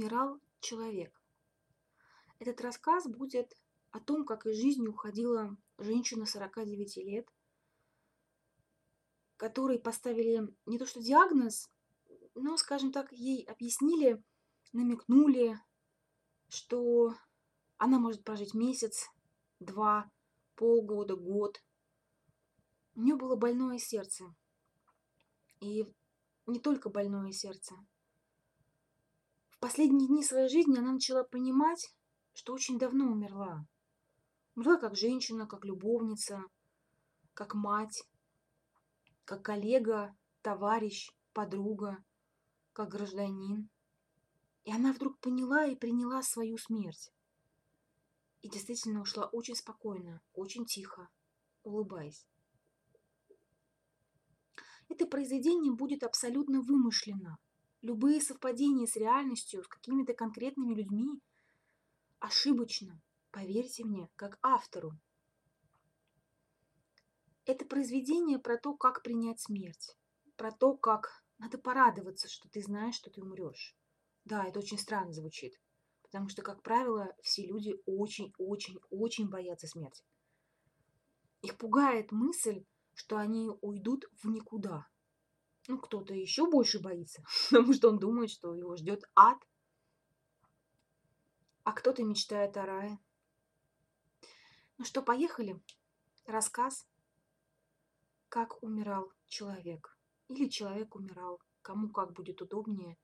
умирал человек. Этот рассказ будет о том, как из жизни уходила женщина 49 лет, которой поставили не то что диагноз, но, скажем так, ей объяснили, намекнули, что она может прожить месяц, два, полгода, год. У нее было больное сердце. И не только больное сердце. Последние дни своей жизни она начала понимать, что очень давно умерла. Умерла как женщина, как любовница, как мать, как коллега, товарищ, подруга, как гражданин. И она вдруг поняла и приняла свою смерть. И действительно ушла очень спокойно, очень тихо, улыбаясь. Это произведение будет абсолютно вымышленно. Любые совпадения с реальностью, с какими-то конкретными людьми ошибочно, поверьте мне, как автору. Это произведение про то, как принять смерть, про то, как надо порадоваться, что ты знаешь, что ты умрешь. Да, это очень странно звучит, потому что, как правило, все люди очень-очень-очень боятся смерти. Их пугает мысль, что они уйдут в никуда. Ну, кто-то еще больше боится, потому что он думает, что его ждет ад. А кто-то мечтает о рае. Ну что, поехали? Рассказ как умирал человек. Или человек умирал, кому как будет удобнее.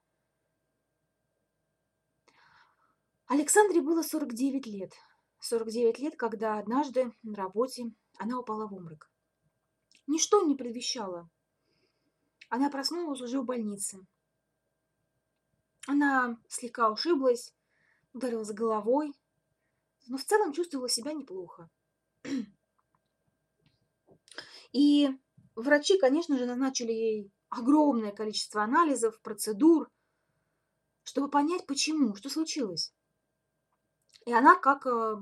Александре было 49 лет. 49 лет, когда однажды на работе она упала в обморок. Ничто не предвещало. Она проснулась уже в больнице. Она слегка ушиблась, ударилась головой, но в целом чувствовала себя неплохо. И врачи, конечно же, назначили ей огромное количество анализов, процедур, чтобы понять, почему, что случилось. И она, как э,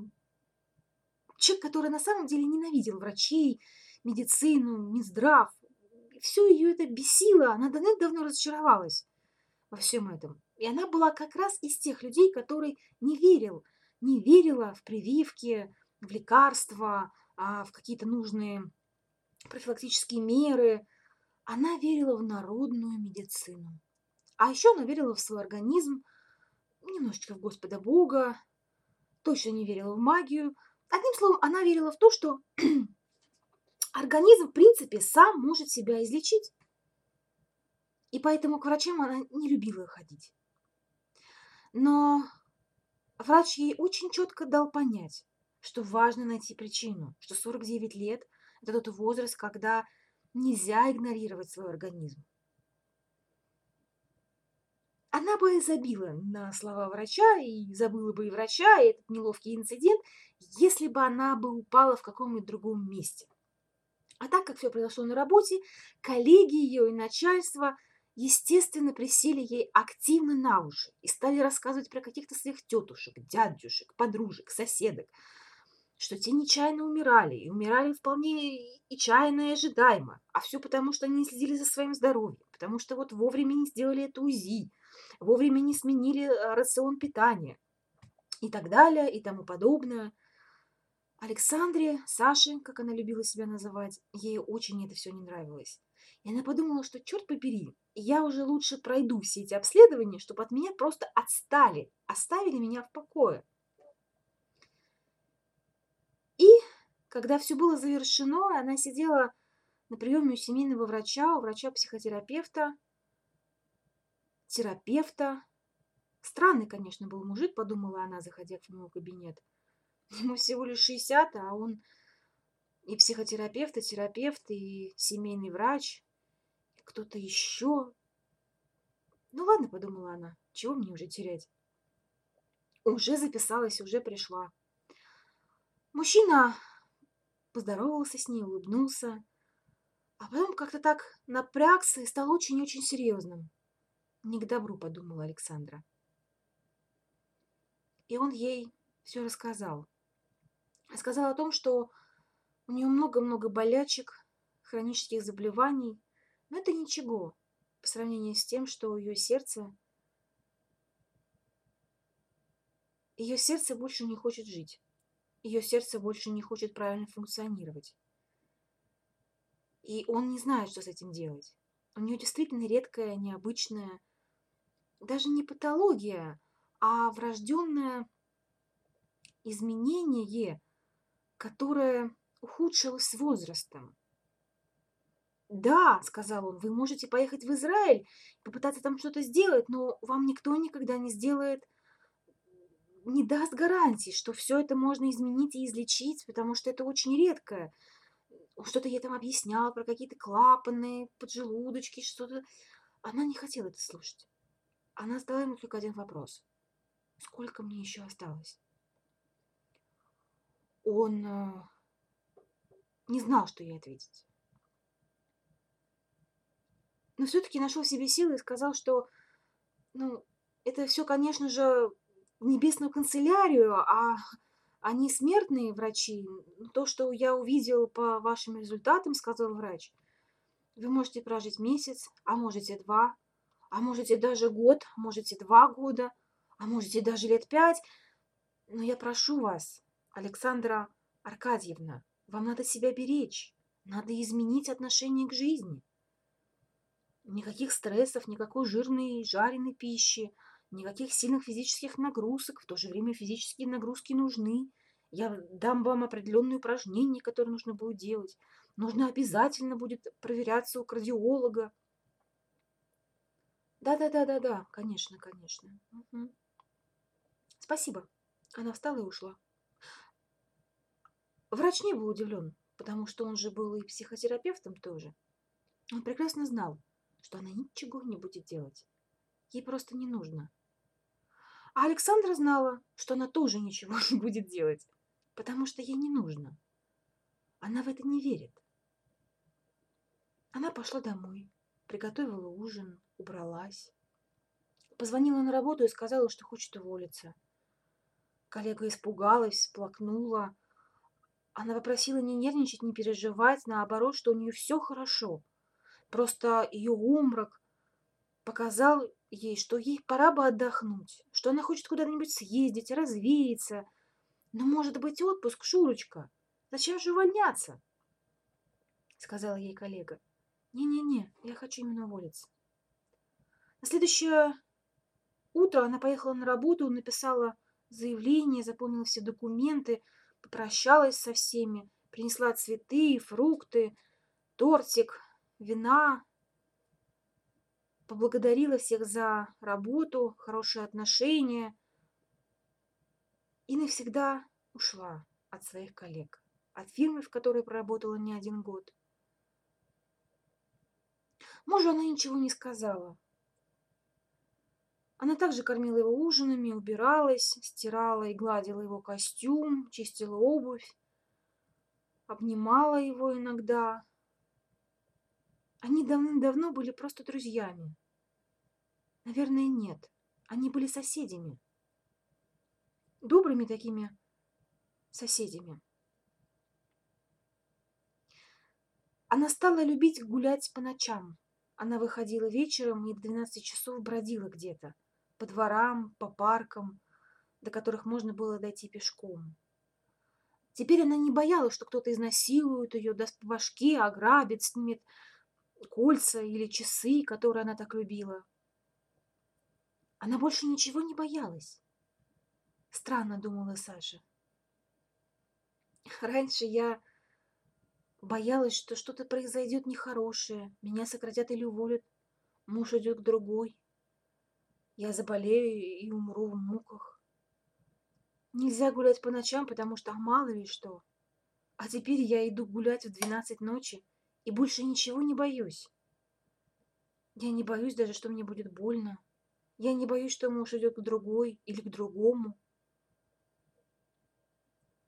человек, который на самом деле ненавидел врачей, медицину, Минздрав, все ее это бесило, она давно разочаровалась во всем этом. И она была как раз из тех людей, которые не верил, не верила в прививки, в лекарства, а в какие-то нужные профилактические меры. Она верила в народную медицину. А еще она верила в свой организм, немножечко в Господа Бога, точно не верила в магию. Одним словом, она верила в то, что организм, в принципе, сам может себя излечить. И поэтому к врачам она не любила ходить. Но врач ей очень четко дал понять, что важно найти причину, что 49 лет это тот возраст, когда нельзя игнорировать свой организм. Она бы забила на слова врача и забыла бы и врача, и этот неловкий инцидент, если бы она бы упала в каком-нибудь другом месте. А так как все произошло на работе, коллеги ее и начальство, естественно, присели ей активно на уши и стали рассказывать про каких-то своих тетушек, дядюшек, подружек, соседок, что те нечаянно умирали, и умирали вполне и чаянно, и ожидаемо. А все потому, что они не следили за своим здоровьем, потому что вот вовремя не сделали это УЗИ, вовремя не сменили э, рацион питания и так далее, и тому подобное. Александре, Саше, как она любила себя называть, ей очень это все не нравилось. И она подумала, что черт побери, я уже лучше пройду все эти обследования, чтобы от меня просто отстали, оставили меня в покое. И, когда все было завершено, она сидела на приеме у семейного врача, у врача-психотерапевта, терапевта. Странный, конечно, был мужик, подумала она, заходя в него кабинет. Ему всего лишь 60, а он и психотерапевт, и терапевт, и семейный врач, и кто-то еще. Ну ладно, подумала она, чего мне уже терять? Уже записалась, уже пришла. Мужчина поздоровался с ней, улыбнулся, а потом как-то так напрягся и стал очень-очень серьезным. Не к добру, подумала Александра. И он ей все рассказал. Рассказал о том, что у нее много-много болячек, хронических заболеваний, но это ничего по сравнению с тем, что ее сердце Ее сердце больше не хочет жить. Ее сердце больше не хочет правильно функционировать. И он не знает, что с этим делать. У нее действительно редкая, необычная, даже не патология, а врожденное изменение, которое ухудшилось с возрастом. «Да», — сказал он, — «вы можете поехать в Израиль, попытаться там что-то сделать, но вам никто никогда не сделает, не даст гарантии, что все это можно изменить и излечить, потому что это очень редкое. Что-то я там объясняла про какие-то клапаны, поджелудочки, что-то. Она не хотела это слушать. Она задала ему только один вопрос. Сколько мне еще осталось? Он э, не знал, что ей ответить. Но все-таки нашел в себе силы и сказал, что, ну, это все, конечно же, небесную канцелярию, а, а не смертные врачи. То, что я увидел по вашим результатам, сказал врач, вы можете прожить месяц, а можете два, а можете даже год, можете два года, а можете даже лет пять. Но я прошу вас, Александра Аркадьевна, вам надо себя беречь, надо изменить отношение к жизни. Никаких стрессов, никакой жирной жареной пищи, никаких сильных физических нагрузок. В то же время физические нагрузки нужны. Я дам вам определенные упражнения, которые нужно будет делать. Нужно обязательно будет проверяться у кардиолога. Да-да-да-да-да, конечно, конечно. Угу. Спасибо. Она встала и ушла. Врач не был удивлен, потому что он же был и психотерапевтом тоже. Он прекрасно знал, что она ничего не будет делать. Ей просто не нужно. А Александра знала, что она тоже ничего не будет делать, потому что ей не нужно. Она в это не верит. Она пошла домой, приготовила ужин, убралась. Позвонила на работу и сказала, что хочет уволиться. Коллега испугалась, плакнула. Она попросила не нервничать, не переживать, наоборот, что у нее все хорошо. Просто ее умрак показал ей, что ей пора бы отдохнуть, что она хочет куда-нибудь съездить, развеяться. Но может быть отпуск, Шурочка? Зачем же увольняться? Сказала ей коллега. Не-не-не, я хочу именно уволиться. На следующее утро она поехала на работу, написала заявление, заполнила все документы, попрощалась со всеми, принесла цветы, фрукты, тортик, вина, поблагодарила всех за работу, хорошие отношения и навсегда ушла от своих коллег, от фирмы, в которой проработала не один год. Мужу она ничего не сказала, она также кормила его ужинами, убиралась, стирала и гладила его костюм, чистила обувь, обнимала его иногда. Они давным-давно были просто друзьями. Наверное, нет. Они были соседями. Добрыми такими соседями. Она стала любить гулять по ночам. Она выходила вечером и до 12 часов бродила где-то по дворам, по паркам, до которых можно было дойти пешком. Теперь она не боялась, что кто-то изнасилует ее, даст по башке, ограбит, снимет кольца или часы, которые она так любила. Она больше ничего не боялась. Странно, думала Саша. Раньше я боялась, что что-то произойдет нехорошее, меня сократят или уволят, муж идет к другой. Я заболею и умру в муках. Нельзя гулять по ночам, потому что мало ли что. А теперь я иду гулять в двенадцать ночи и больше ничего не боюсь. Я не боюсь даже, что мне будет больно. Я не боюсь, что муж идет к другой или к другому.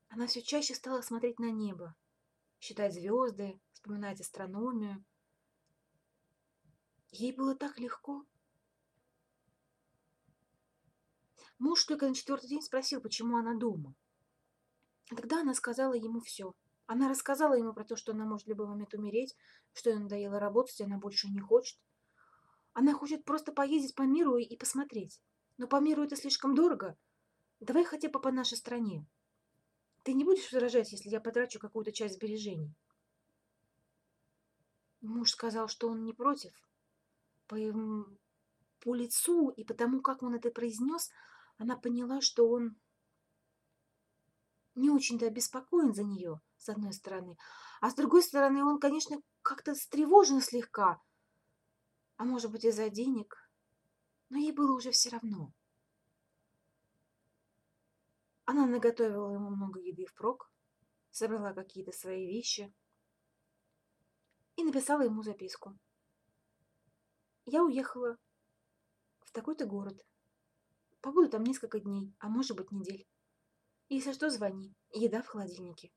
Она все чаще стала смотреть на небо, считать звезды, вспоминать астрономию. Ей было так легко. Муж только на четвертый день спросил, почему она дома. Тогда она сказала ему все. Она рассказала ему про то, что она может в любой момент умереть, что ей надоело работать, она больше не хочет. Она хочет просто поездить по миру и посмотреть. Но по миру это слишком дорого. Давай хотя бы по нашей стране. Ты не будешь возражать, если я потрачу какую-то часть сбережений? Муж сказал, что он не против. По, по лицу и потому, как он это произнес, она поняла, что он не очень-то обеспокоен за нее, с одной стороны. А с другой стороны, он, конечно, как-то встревожен слегка. А может быть, из-за денег. Но ей было уже все равно. Она наготовила ему много еды впрок, собрала какие-то свои вещи и написала ему записку. Я уехала в такой-то город. Побуду там несколько дней, а может быть недель. Если что, звони. Еда в холодильнике.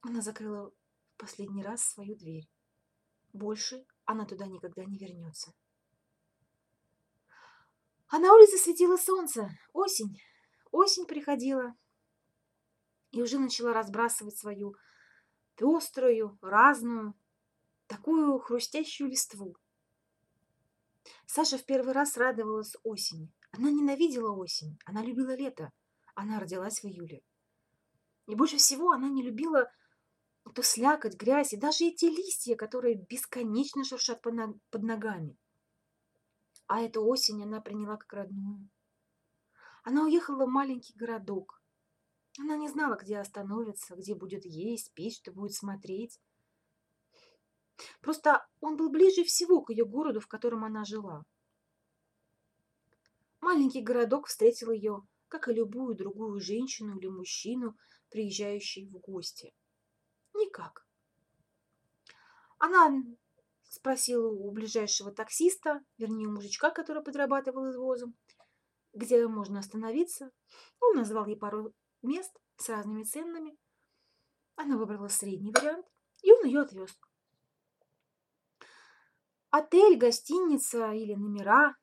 Она закрыла в последний раз свою дверь. Больше она туда никогда не вернется. А на улице светило солнце. Осень. Осень приходила. И уже начала разбрасывать свою пеструю, разную, такую хрустящую листву. Саша в первый раз радовалась осени. Она ненавидела осень, она любила лето. Она родилась в июле. И больше всего она не любила эту слякоть, грязь и даже эти листья, которые бесконечно шуршат под ногами. А эту осень она приняла как родную. Она уехала в маленький городок. Она не знала, где остановится, где будет есть, пить, что будет смотреть. Просто он был ближе всего к ее городу, в котором она жила. Маленький городок встретил ее, как и любую другую женщину или мужчину, приезжающий в гости. Никак. Она спросила у ближайшего таксиста, вернее, у мужичка, который подрабатывал извозом, где можно остановиться. Он назвал ей пару мест с разными ценами. Она выбрала средний вариант, и он ее отвез. Отель, гостиница или номера,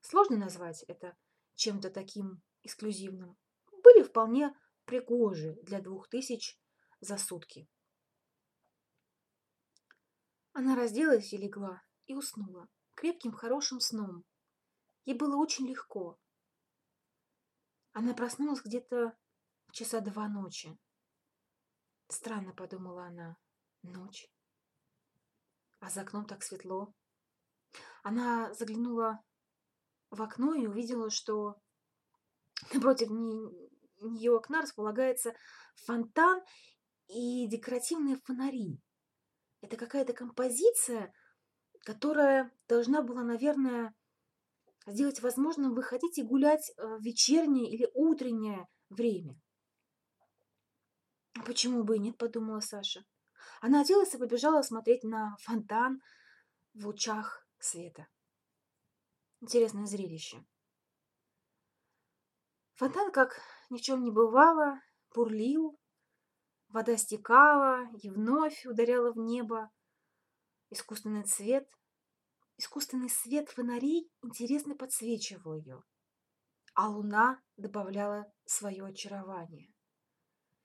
сложно назвать это чем-то таким эксклюзивным, были вполне пригожи для двух тысяч за сутки. Она разделась и легла, и уснула, крепким хорошим сном. Ей было очень легко. Она проснулась где-то часа два ночи. Странно, подумала она, ночь. А за окном так светло. Она заглянула в окно и увидела, что напротив нее окна располагается фонтан и декоративные фонари. Это какая-то композиция, которая должна была, наверное, сделать возможным выходить и гулять э, в вечернее или утреннее время. «Почему бы и нет?» – подумала Саша. Она оделась и побежала смотреть на фонтан в лучах света. Интересное зрелище. Фонтан, как ни в чем не бывало, бурлил, Вода стекала и вновь ударяла в небо. Искусственный цвет, искусственный свет фонарей интересно подсвечивал ее, а луна добавляла свое очарование.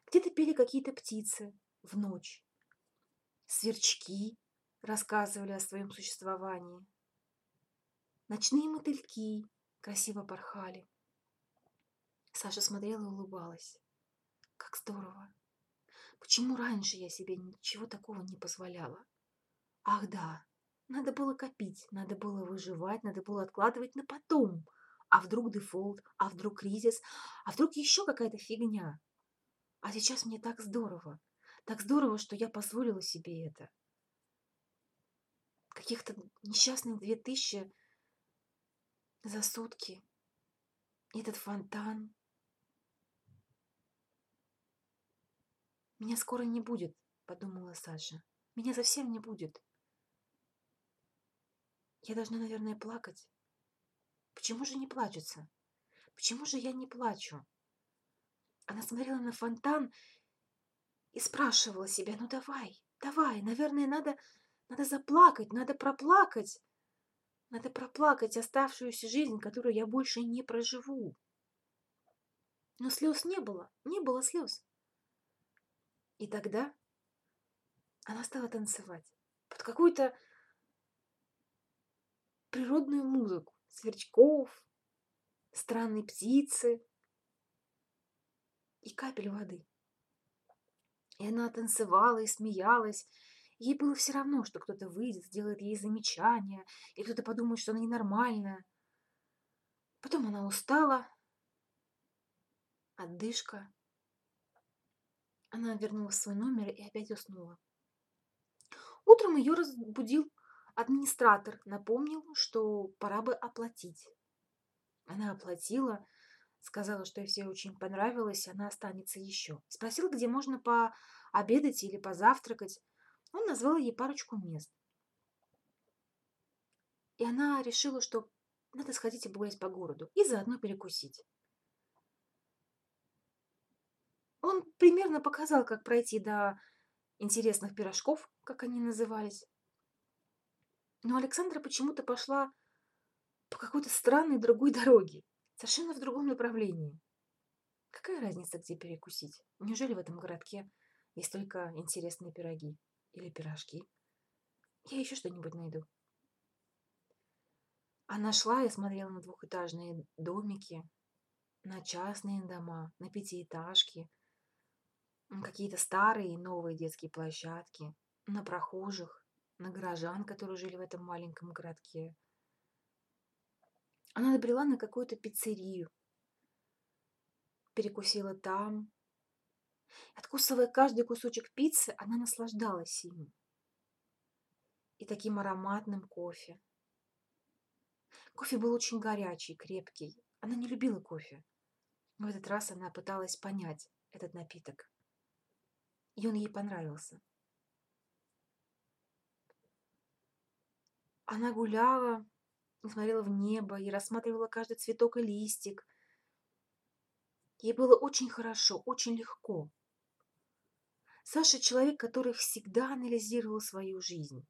Где-то пели какие-то птицы в ночь. Сверчки рассказывали о своем существовании. Ночные мотыльки красиво порхали. Саша смотрела и улыбалась. Как здорово! Почему раньше я себе ничего такого не позволяла? Ах да, надо было копить, надо было выживать, надо было откладывать на потом. А вдруг дефолт, а вдруг кризис, а вдруг еще какая-то фигня. А сейчас мне так здорово, так здорово, что я позволила себе это. Каких-то несчастных две тысячи за сутки. Этот фонтан, «Меня скоро не будет», — подумала Саша. «Меня совсем не будет. Я должна, наверное, плакать. Почему же не плачется? Почему же я не плачу?» Она смотрела на фонтан и спрашивала себя, «Ну давай, давай, наверное, надо, надо заплакать, надо проплакать». Надо проплакать оставшуюся жизнь, которую я больше не проживу. Но слез не было, не было слез. И тогда она стала танцевать под какую-то природную музыку, сверчков, странной птицы и капель воды. И она танцевала и смеялась. Ей было все равно, что кто-то выйдет, сделает ей замечание, и кто-то подумает, что она ненормальная. Потом она устала, отдышка. Она вернулась в свой номер и опять уснула. Утром ее разбудил администратор, напомнил, что пора бы оплатить. Она оплатила, сказала, что ей все очень понравилось, она останется еще. Спросила, где можно пообедать или позавтракать. Он назвал ей парочку мест. И она решила, что надо сходить и погулять по городу и заодно перекусить. Он примерно показал, как пройти до интересных пирожков, как они назывались. Но Александра почему-то пошла по какой-то странной другой дороге, совершенно в другом направлении. Какая разница, где перекусить? Неужели в этом городке есть только интересные пироги или пирожки? Я еще что-нибудь найду. Она шла и смотрела на двухэтажные домики, на частные дома, на пятиэтажки, какие-то старые и новые детские площадки, на прохожих, на горожан, которые жили в этом маленьком городке. Она добрела на какую-то пиццерию, перекусила там. Откусывая каждый кусочек пиццы, она наслаждалась им. И таким ароматным кофе. Кофе был очень горячий, крепкий. Она не любила кофе. В этот раз она пыталась понять этот напиток и он ей понравился. Она гуляла, смотрела в небо и рассматривала каждый цветок и листик. Ей было очень хорошо, очень легко. Саша – человек, который всегда анализировал свою жизнь.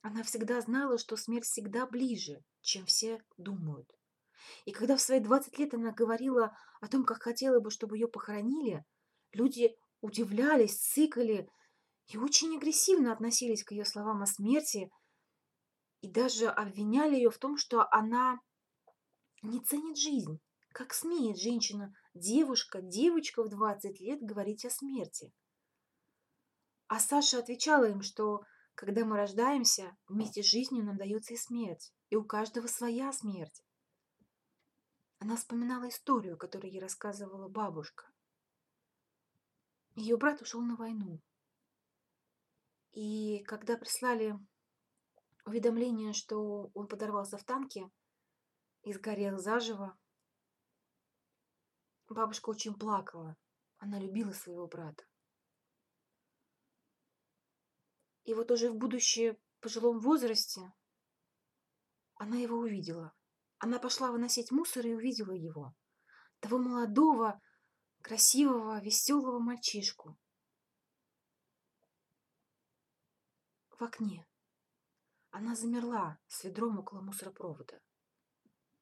Она всегда знала, что смерть всегда ближе, чем все думают. И когда в свои 20 лет она говорила о том, как хотела бы, чтобы ее похоронили, люди удивлялись, цикали и очень агрессивно относились к ее словам о смерти и даже обвиняли ее в том, что она не ценит жизнь. Как смеет женщина, девушка, девочка в 20 лет говорить о смерти? А Саша отвечала им, что когда мы рождаемся, вместе с жизнью нам дается и смерть, и у каждого своя смерть. Она вспоминала историю, которую ей рассказывала бабушка. Ее брат ушел на войну. И когда прислали уведомление, что он подорвался в танке и сгорел заживо, бабушка очень плакала. Она любила своего брата. И вот уже в будущее пожилом возрасте она его увидела. Она пошла выносить мусор и увидела его. Того молодого, красивого, веселого мальчишку. В окне. Она замерла с ведром около мусоропровода.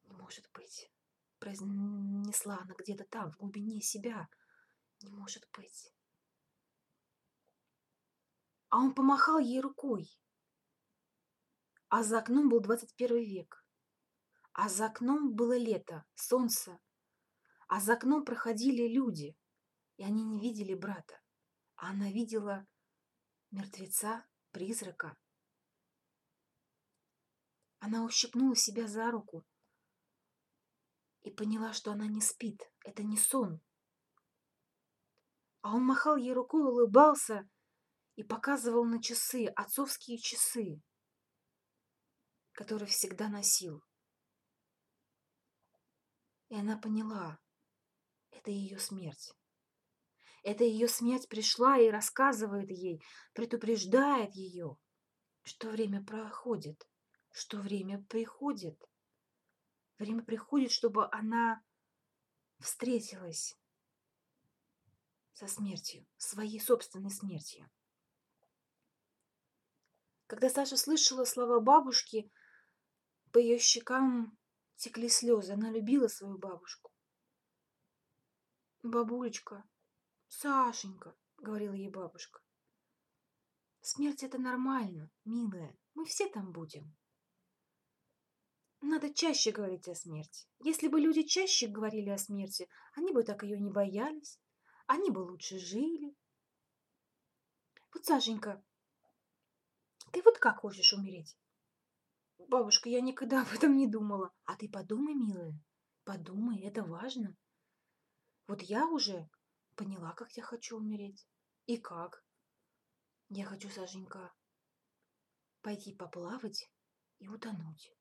«Не может быть!» — произнесла она где-то там, в глубине себя. «Не может быть!» А он помахал ей рукой. А за окном был двадцать первый век. А за окном было лето, солнце, а за окном проходили люди, и они не видели брата, а она видела мертвеца, призрака. Она ущипнула себя за руку и поняла, что она не спит, это не сон. А он махал ей рукой, улыбался и показывал на часы, отцовские часы, которые всегда носил. И она поняла, это ее смерть. Это ее смерть пришла и рассказывает ей, предупреждает ее, что время проходит, что время приходит. Время приходит, чтобы она встретилась со смертью, своей собственной смертью. Когда Саша слышала слова бабушки, по ее щекам текли слезы. Она любила свою бабушку. «Бабулечка, Сашенька», — говорила ей бабушка, — «смерть — это нормально, милая, мы все там будем». Надо чаще говорить о смерти. Если бы люди чаще говорили о смерти, они бы так ее не боялись, они бы лучше жили. Вот, Сашенька, ты вот как хочешь умереть? Бабушка, я никогда об этом не думала. А ты подумай, милая, подумай, это важно. Вот я уже поняла, как я хочу умереть. И как. Я хочу, Сашенька, пойти поплавать и утонуть.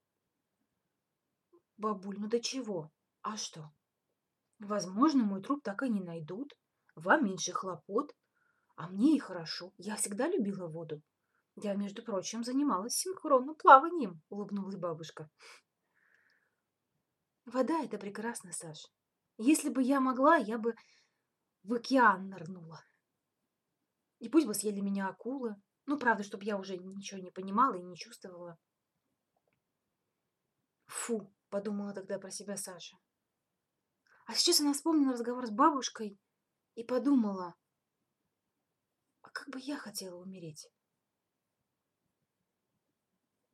Бабуль, ну до чего? А что? Возможно, мой труп так и не найдут. Вам меньше хлопот, а мне и хорошо. Я всегда любила воду. Я, между прочим, занималась синхронным плаванием, улыбнулась бабушка. Вода — это прекрасно, Саш. Если бы я могла, я бы в океан нырнула. И пусть бы съели меня акулы. Ну, правда, чтобы я уже ничего не понимала и не чувствовала. Фу, подумала тогда про себя Саша. А сейчас она вспомнила разговор с бабушкой и подумала, а как бы я хотела умереть?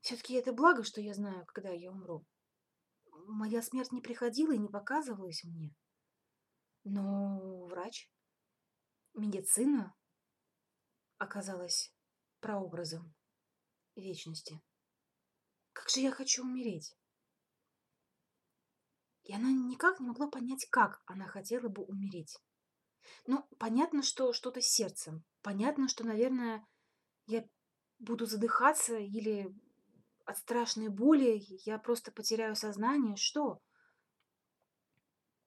Все-таки это благо, что я знаю, когда я умру. Моя смерть не приходила и не показывалась мне. Но врач, медицина оказалась прообразом вечности. Как же я хочу умереть? И она никак не могла понять, как она хотела бы умереть. Ну, понятно, что что-то с сердцем. Понятно, что, наверное, я буду задыхаться или от страшной боли я просто потеряю сознание. Что?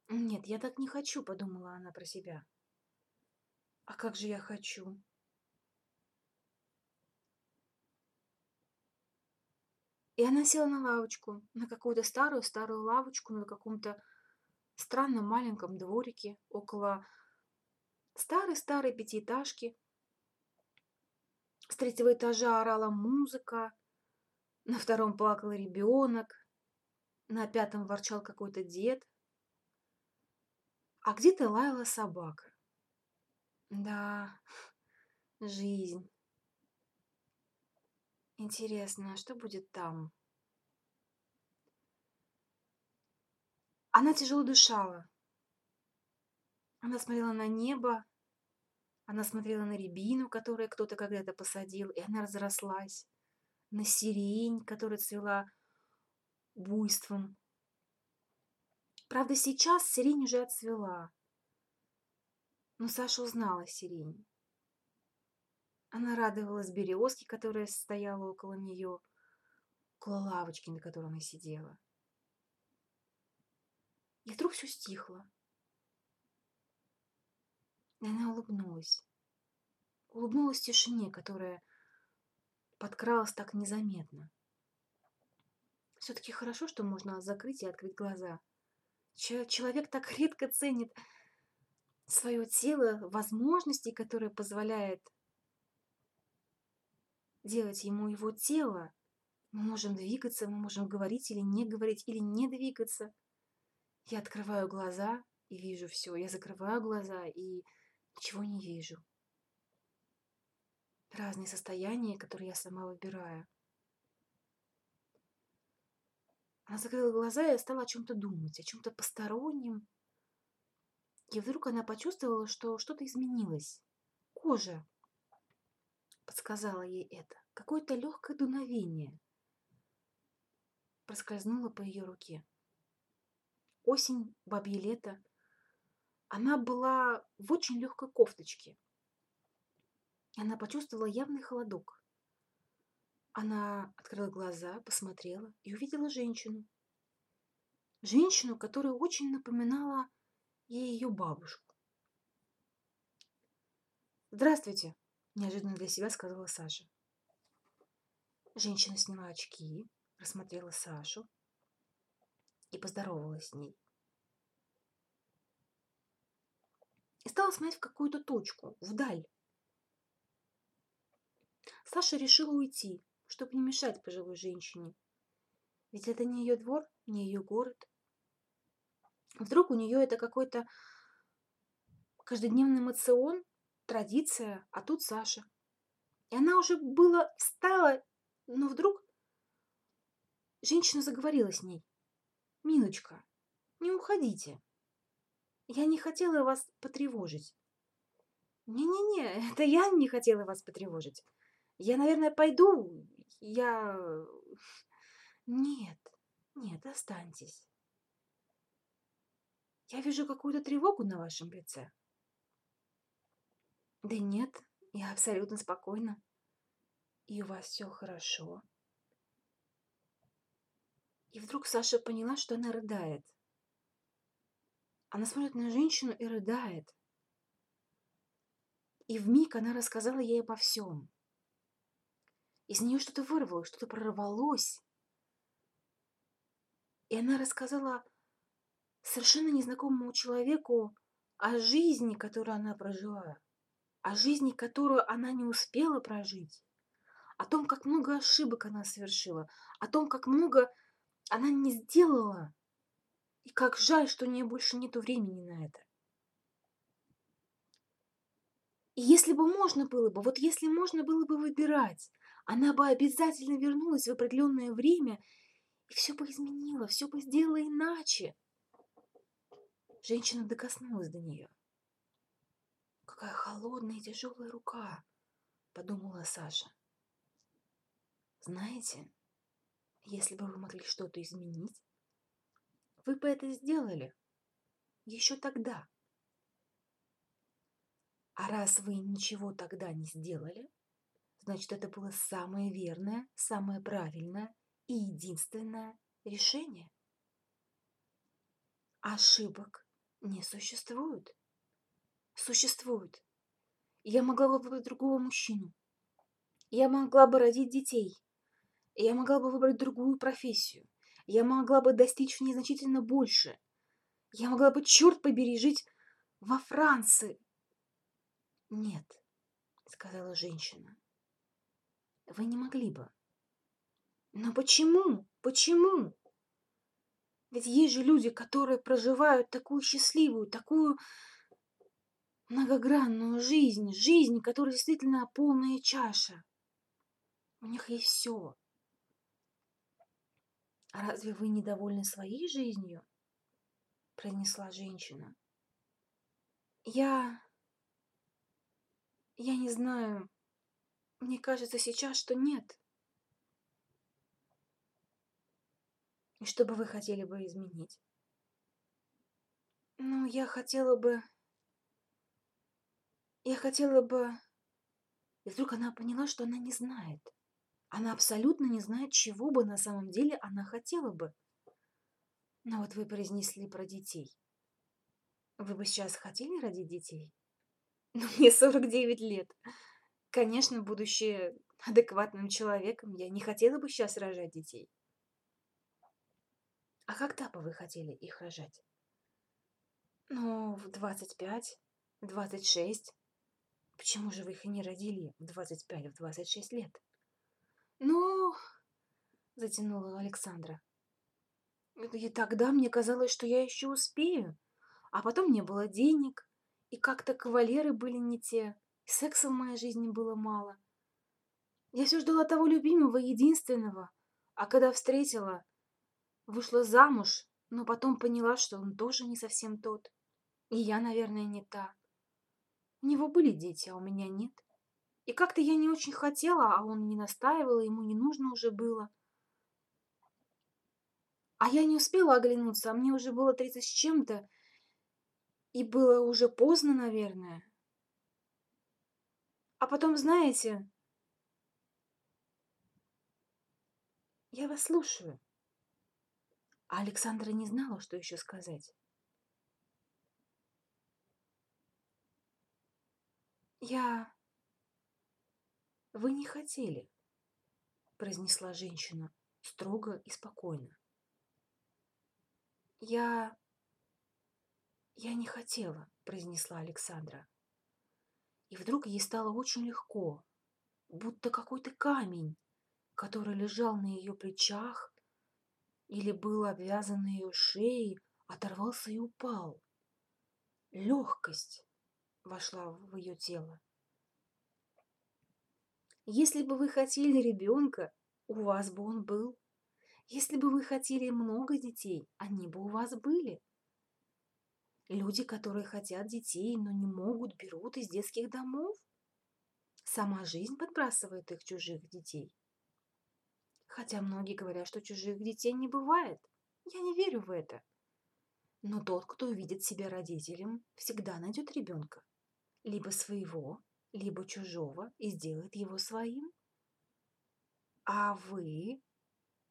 Нет, я так не хочу, подумала она про себя. А как же я хочу? И она села на лавочку, на какую-то старую-старую лавочку на каком-то странном маленьком дворике около старой-старой пятиэтажки. С третьего этажа орала музыка, на втором плакал ребенок, на пятом ворчал какой-то дед, а где-то лаяла собака. Да, жизнь. Интересно, а что будет там? Она тяжело дышала. Она смотрела на небо, она смотрела на рябину, которую кто-то когда-то посадил, и она разрослась, на сирень, которая цвела буйством. Правда, сейчас сирень уже отцвела, но Саша узнала сирень. Она радовалась березке, которая стояла около нее, около лавочки, на которой она сидела. И вдруг все стихло. И она улыбнулась. Улыбнулась тишине, которая подкралась так незаметно. Все-таки хорошо, что можно закрыть и открыть глаза. Человек так редко ценит свое тело, возможности, которые позволяет делать ему его тело. Мы можем двигаться, мы можем говорить или не говорить, или не двигаться. Я открываю глаза и вижу все. Я закрываю глаза и ничего не вижу. Разные состояния, которые я сама выбираю. Она закрыла глаза и стала о чем-то думать, о чем-то постороннем. И вдруг она почувствовала, что что-то изменилось. Кожа подсказала ей это. Какое-то легкое дуновение проскользнуло по ее руке. Осень, бабье лето. Она была в очень легкой кофточке. Она почувствовала явный холодок. Она открыла глаза, посмотрела и увидела женщину. Женщину, которая очень напоминала ей ее бабушку. «Здравствуйте!» неожиданно для себя сказала Саша. Женщина сняла очки, рассмотрела Сашу и поздоровалась с ней. И стала смотреть в какую-то точку, вдаль. Саша решила уйти, чтобы не мешать пожилой женщине. Ведь это не ее двор, не ее город. Вдруг у нее это какой-то каждодневный мацион, традиция, а тут Саша. И она уже было встала, но вдруг Женщина заговорила с ней. «Милочка, не уходите. Я не хотела вас потревожить». «Не-не-не, это я не хотела вас потревожить. Я, наверное, пойду. Я... Нет, нет, останьтесь. Я вижу какую-то тревогу на вашем лице. Да нет, я абсолютно спокойна. И у вас все хорошо. И вдруг Саша поняла, что она рыдает. Она смотрит на женщину и рыдает. И в миг она рассказала ей обо всем. Из нее что-то вырвалось, что-то прорвалось. И она рассказала совершенно незнакомому человеку о жизни, которую она прожила, о жизни, которую она не успела прожить, о том, как много ошибок она совершила, о том, как много она не сделала, и как жаль, что у нее больше нет времени на это. И если бы можно было бы, вот если можно было бы выбирать, она бы обязательно вернулась в определенное время и все бы изменила, все бы сделала иначе. Женщина докоснулась до нее. «Какая холодная и тяжелая рука!» — подумала Саша. «Знаете, если бы вы могли что-то изменить, вы бы это сделали еще тогда. А раз вы ничего тогда не сделали, значит, это было самое верное, самое правильное и единственное решение. Ошибок не существует. Существует. Я могла бы выбрать другого мужчину. Я могла бы родить детей. Я могла бы выбрать другую профессию. Я могла бы достичь незначительно больше. Я могла бы, черт побери, жить во Франции. Нет, сказала женщина. Вы не могли бы. Но почему? Почему? Ведь есть же люди, которые проживают такую счастливую, такую многогранную жизнь, жизнь, которая действительно полная чаша. У них есть все. А разве вы недовольны своей жизнью? произнесла женщина. Я... Я не знаю. Мне кажется сейчас, что нет. И что бы вы хотели бы изменить? Ну, я хотела бы... Я хотела бы... И вдруг она поняла, что она не знает. Она абсолютно не знает, чего бы на самом деле она хотела бы. Но вот вы произнесли про детей. Вы бы сейчас хотели родить детей? Ну, мне 49 лет. Конечно, будучи адекватным человеком, я не хотела бы сейчас рожать детей. А когда бы вы хотели их рожать? Ну, в 25, 26. Почему же вы их не родили в 25, в 26 лет? Ну, затянула Александра. И тогда мне казалось, что я еще успею. А потом не было денег, и как-то кавалеры были не те, секса в моей жизни было мало. Я все ждала того любимого, единственного, а когда встретила, Вышла замуж, но потом поняла, что он тоже не совсем тот. И я, наверное, не та. У него были дети, а у меня нет. И как-то я не очень хотела, а он не настаивал, ему не нужно уже было. А я не успела оглянуться, а мне уже было тридцать с чем-то, и было уже поздно, наверное. А потом, знаете, я вас слушаю. А Александра не знала, что еще сказать. «Я... Вы не хотели», — произнесла женщина строго и спокойно. «Я... Я не хотела», — произнесла Александра. И вдруг ей стало очень легко, будто какой-то камень, который лежал на ее плечах, или был обвязан на ее шее, оторвался и упал. Легкость вошла в ее тело. Если бы вы хотели ребенка, у вас бы он был. Если бы вы хотели много детей, они бы у вас были. Люди, которые хотят детей, но не могут, берут из детских домов. Сама жизнь подбрасывает их чужих детей. Хотя многие говорят, что чужих детей не бывает. Я не верю в это. Но тот, кто увидит себя родителем, всегда найдет ребенка. Либо своего, либо чужого и сделает его своим. А вы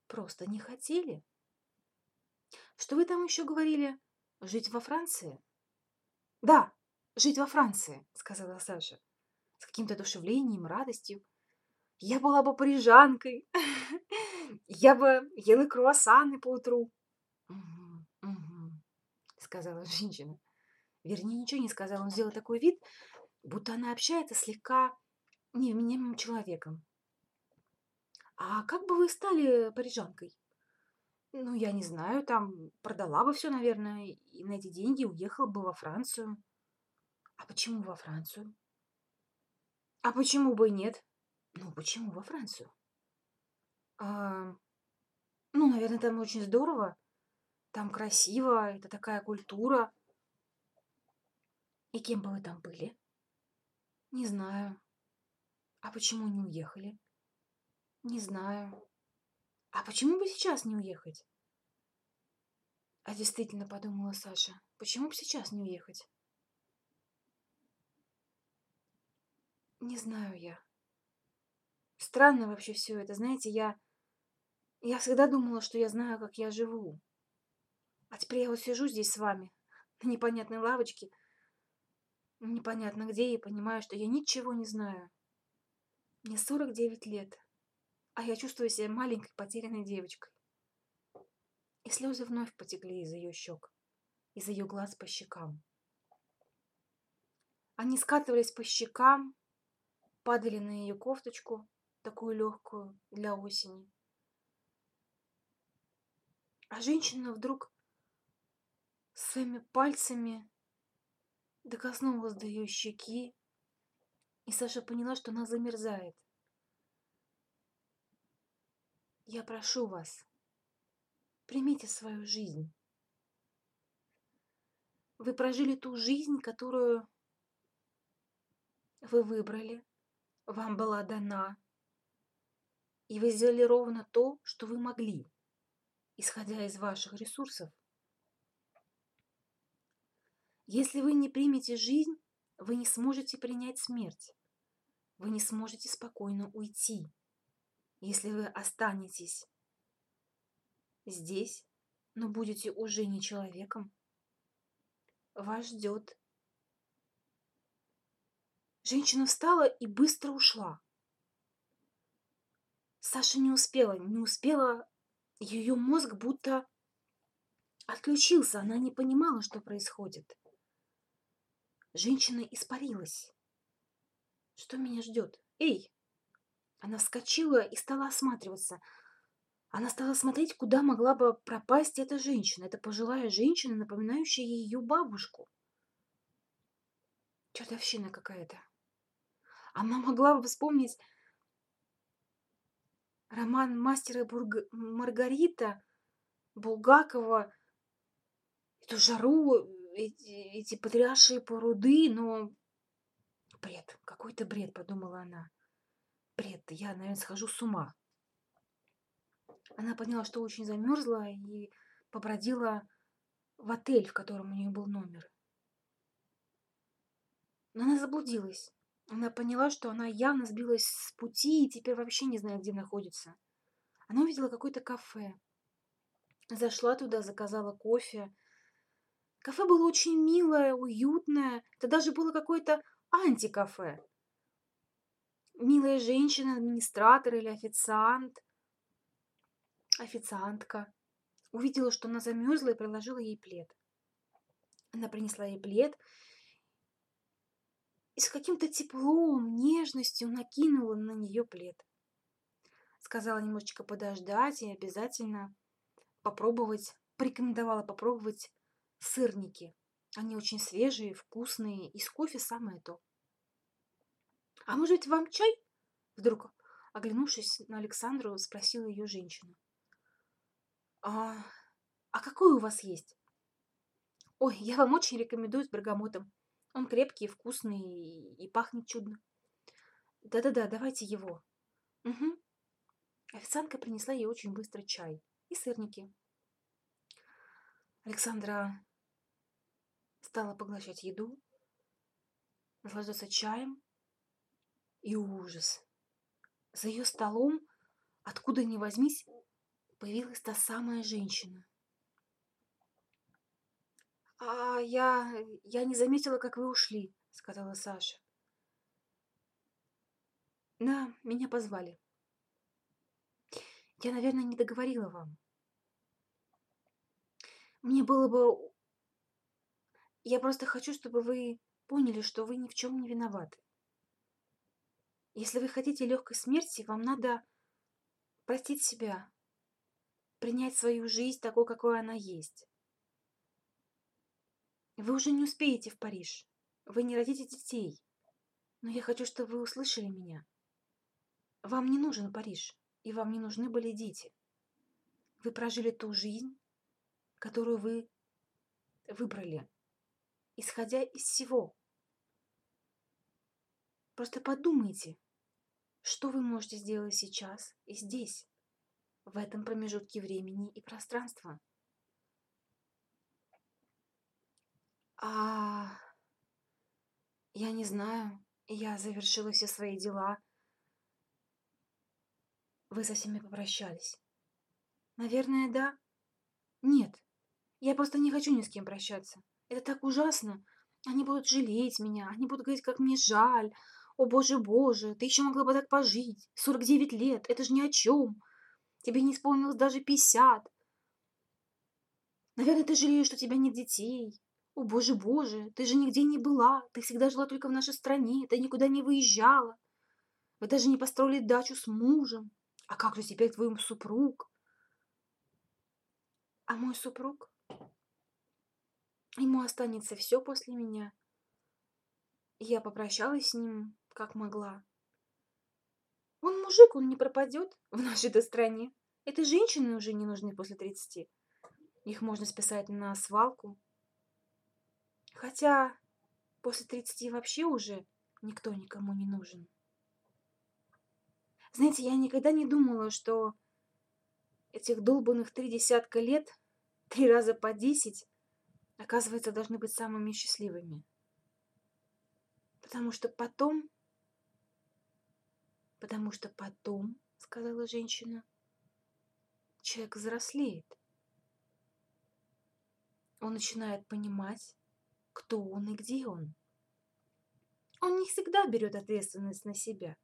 просто не хотели. Что вы там еще говорили? Жить во Франции? Да, жить во Франции, сказала Саша с каким-то одушевлением, радостью. Я была бы парижанкой. Я бы ела круассаны по утру. Угу, угу, сказала женщина. Вернее, ничего не сказала. Он сделал такой вид, будто она общается слегка невменяемым человеком. А как бы вы стали парижанкой? Ну, я не знаю, там продала бы все, наверное, и на эти деньги уехала бы во Францию. А почему во Францию? А почему бы и нет? Ну, почему во Францию? А, ну, наверное, там очень здорово. Там красиво, это такая культура. И кем бы вы там были? Не знаю. А почему не уехали? Не знаю. А почему бы сейчас не уехать? А действительно, подумала Саша, почему бы сейчас не уехать? Не знаю я. Странно вообще все это. Знаете, я... Я всегда думала, что я знаю, как я живу. А теперь я вот сижу здесь с вами, на непонятной лавочке, непонятно где, и понимаю, что я ничего не знаю. Мне 49 лет, а я чувствую себя маленькой потерянной девочкой. И слезы вновь потекли из ее щек, из ее глаз по щекам. Они скатывались по щекам, падали на ее кофточку, такую легкую для осени. А женщина вдруг своими пальцами докоснулась до ее щеки, и Саша поняла, что она замерзает. Я прошу вас, примите свою жизнь. Вы прожили ту жизнь, которую вы выбрали, вам была дана, и вы сделали ровно то, что вы могли, исходя из ваших ресурсов. Если вы не примете жизнь, вы не сможете принять смерть. Вы не сможете спокойно уйти. Если вы останетесь здесь, но будете уже не человеком, вас ждет. Женщина встала и быстро ушла. Саша не успела, не успела, ее мозг будто отключился, она не понимала, что происходит. Женщина испарилась. Что меня ждет? Эй! Она вскочила и стала осматриваться. Она стала смотреть, куда могла бы пропасть эта женщина, эта пожилая женщина, напоминающая ее бабушку. Чертовщина какая-то. Она могла бы вспомнить роман «Мастера Бург... Маргарита» Булгакова, эту жару, эти, эти потрясшие поруды, но бред, какой-то бред, подумала она бред, я, наверное, схожу с ума. Она поняла, что очень замерзла и побродила в отель, в котором у нее был номер. Но она заблудилась. Она поняла, что она явно сбилась с пути и теперь вообще не знает, где находится. Она увидела какое-то кафе. Зашла туда, заказала кофе. Кафе было очень милое, уютное. Это даже было какое-то антикафе милая женщина, администратор или официант, официантка, увидела, что она замерзла и приложила ей плед. Она принесла ей плед и с каким-то теплом, нежностью накинула на нее плед. Сказала немножечко подождать и обязательно попробовать, порекомендовала попробовать сырники. Они очень свежие, вкусные, и с кофе самое то. «А может быть, вам чай?» Вдруг, оглянувшись на Александру, спросила ее женщина. А, а какой у вас есть? Ой, я вам очень рекомендую с бергамотом. Он крепкий, вкусный и, пахнет чудно. Да-да-да, давайте его. Угу. Официантка принесла ей очень быстро чай и сырники. Александра стала поглощать еду, наслаждаться чаем и ужас. За ее столом, откуда ни возьмись, появилась та самая женщина. «А я... я не заметила, как вы ушли», — сказала Саша. «Да, меня позвали. Я, наверное, не договорила вам. Мне было бы... Я просто хочу, чтобы вы поняли, что вы ни в чем не виноваты. Если вы хотите легкой смерти, вам надо простить себя, принять свою жизнь такой, какой она есть. Вы уже не успеете в Париж, вы не родите детей, но я хочу, чтобы вы услышали меня. Вам не нужен Париж, и вам не нужны были дети. Вы прожили ту жизнь, которую вы выбрали, исходя из всего. Просто подумайте, что вы можете сделать сейчас и здесь, в этом промежутке времени и пространства. А я не знаю, я завершила все свои дела. Вы со всеми попрощались? Наверное, да. Нет, я просто не хочу ни с кем прощаться. Это так ужасно. Они будут жалеть меня, они будут говорить, как мне жаль. О, боже, боже, ты еще могла бы так пожить. 49 лет, это же ни о чем. Тебе не исполнилось даже 50. Наверное, ты жалеешь, что у тебя нет детей. О, боже, боже, ты же нигде не была. Ты всегда жила только в нашей стране, ты никуда не выезжала. Вы даже не построили дачу с мужем. А как же теперь твой супруг? А мой супруг? Ему останется все после меня. Я попрощалась с ним, как могла. Он мужик, он не пропадет в нашей-то стране. Это женщины уже не нужны после тридцати. Их можно списать на свалку. Хотя после тридцати вообще уже никто никому не нужен. Знаете, я никогда не думала, что этих долбанных три десятка лет, три раза по десять, оказывается, должны быть самыми счастливыми. Потому что потом... Потому что потом, сказала женщина, человек взрослеет. Он начинает понимать, кто он и где он. Он не всегда берет ответственность на себя.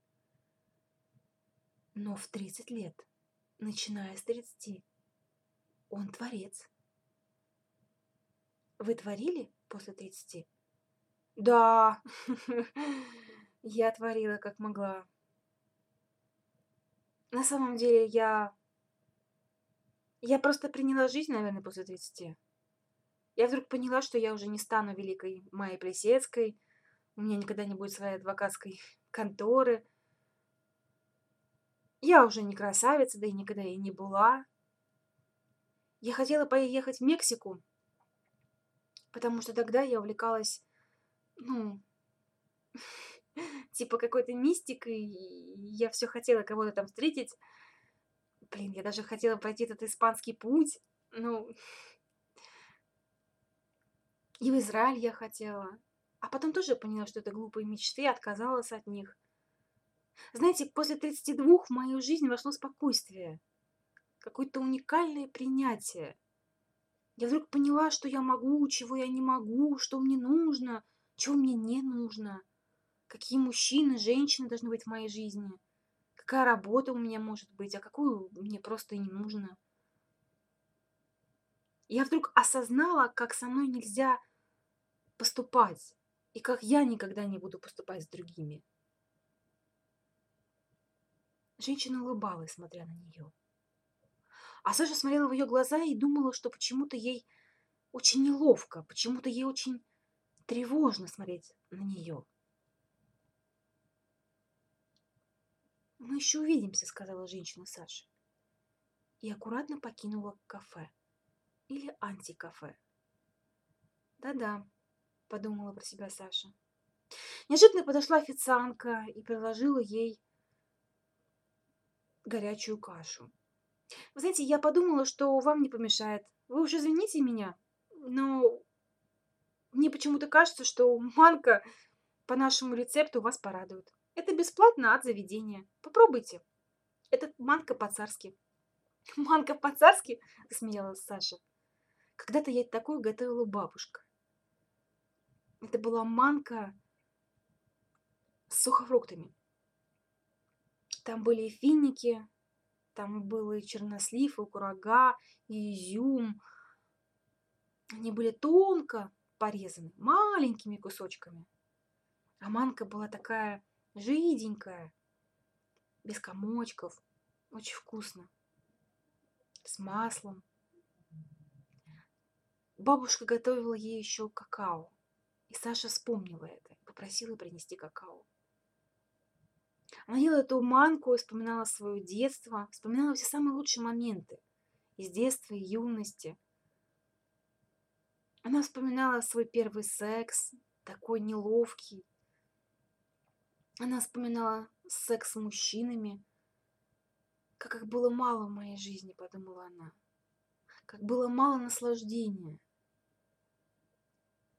Но в 30 лет начиная с 30. Он творец. Вы творили после 30? Да, я творила как могла. На самом деле я... Я просто приняла жизнь, наверное, после 30. Я вдруг поняла, что я уже не стану великой Майей Плесецкой, у меня никогда не будет своей адвокатской конторы, я уже не красавица, да и никогда и не была. Я хотела поехать в Мексику, потому что тогда я увлекалась, ну, типа какой-то мистикой, и я все хотела кого-то там встретить. Блин, я даже хотела пройти этот испанский путь, ну, и в Израиль я хотела. А потом тоже поняла, что это глупые мечты, отказалась от них. Знаете, после 32 в мою жизнь вошло спокойствие, какое-то уникальное принятие. Я вдруг поняла, что я могу, чего я не могу, что мне нужно, чего мне не нужно, какие мужчины, женщины должны быть в моей жизни, какая работа у меня может быть, а какую мне просто не нужно. Я вдруг осознала, как со мной нельзя поступать, и как я никогда не буду поступать с другими. Женщина улыбалась, смотря на нее. А Саша смотрела в ее глаза и думала, что почему-то ей очень неловко, почему-то ей очень тревожно смотреть на нее. «Мы еще увидимся», — сказала женщина Саше. и аккуратно покинула кафе. Или антикафе. Да-да, подумала про себя Саша. Неожиданно подошла официантка и предложила ей горячую кашу. Вы знаете, я подумала, что вам не помешает. Вы уж извините меня, но мне почему-то кажется, что манка по нашему рецепту вас порадует. Это бесплатно от заведения. Попробуйте. Это манка по-царски. Манка по-царски? Засмеялась Саша. Когда-то я такую готовила бабушка. Это была манка с сухофруктами. Там были и финики, там был и чернослив, и курага, и изюм. Они были тонко порезаны, маленькими кусочками. А манка была такая жиденькая, без комочков. Очень вкусно. С маслом. Бабушка готовила ей еще какао. И Саша вспомнила это попросила принести какао. Она ела эту манку вспоминала свое детство, вспоминала все самые лучшие моменты из детства и юности. Она вспоминала свой первый секс, такой неловкий. Она вспоминала секс с мужчинами. Как их было мало в моей жизни, подумала она. Как было мало наслаждения.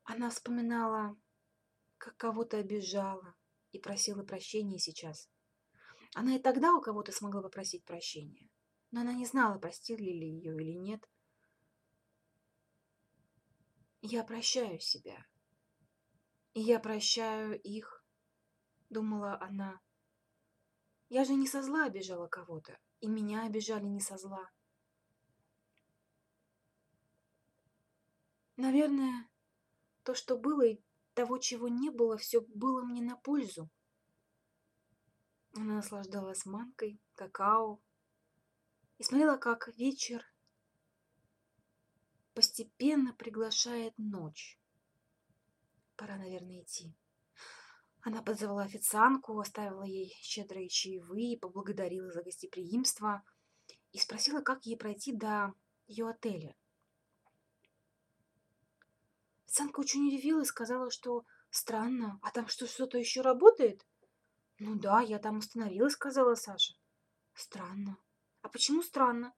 Она вспоминала, как кого-то обижала, и просила прощения сейчас. Она и тогда у кого-то смогла попросить прощения, но она не знала, простили ли ее или нет. Я прощаю себя. И я прощаю их, думала она. Я же не со зла обижала кого-то, и меня обижали не со зла. Наверное, то, что было, и того, чего не было, все было мне на пользу. Она наслаждалась манкой, какао и смотрела, как вечер постепенно приглашает ночь. Пора, наверное, идти. Она позвала официантку, оставила ей щедрые чаевые, поблагодарила за гостеприимство и спросила, как ей пройти до ее отеля. Официантка очень удивилась, сказала, что странно, а там что, что-то еще работает? Ну да, я там остановилась, сказала Саша. Странно. А почему странно?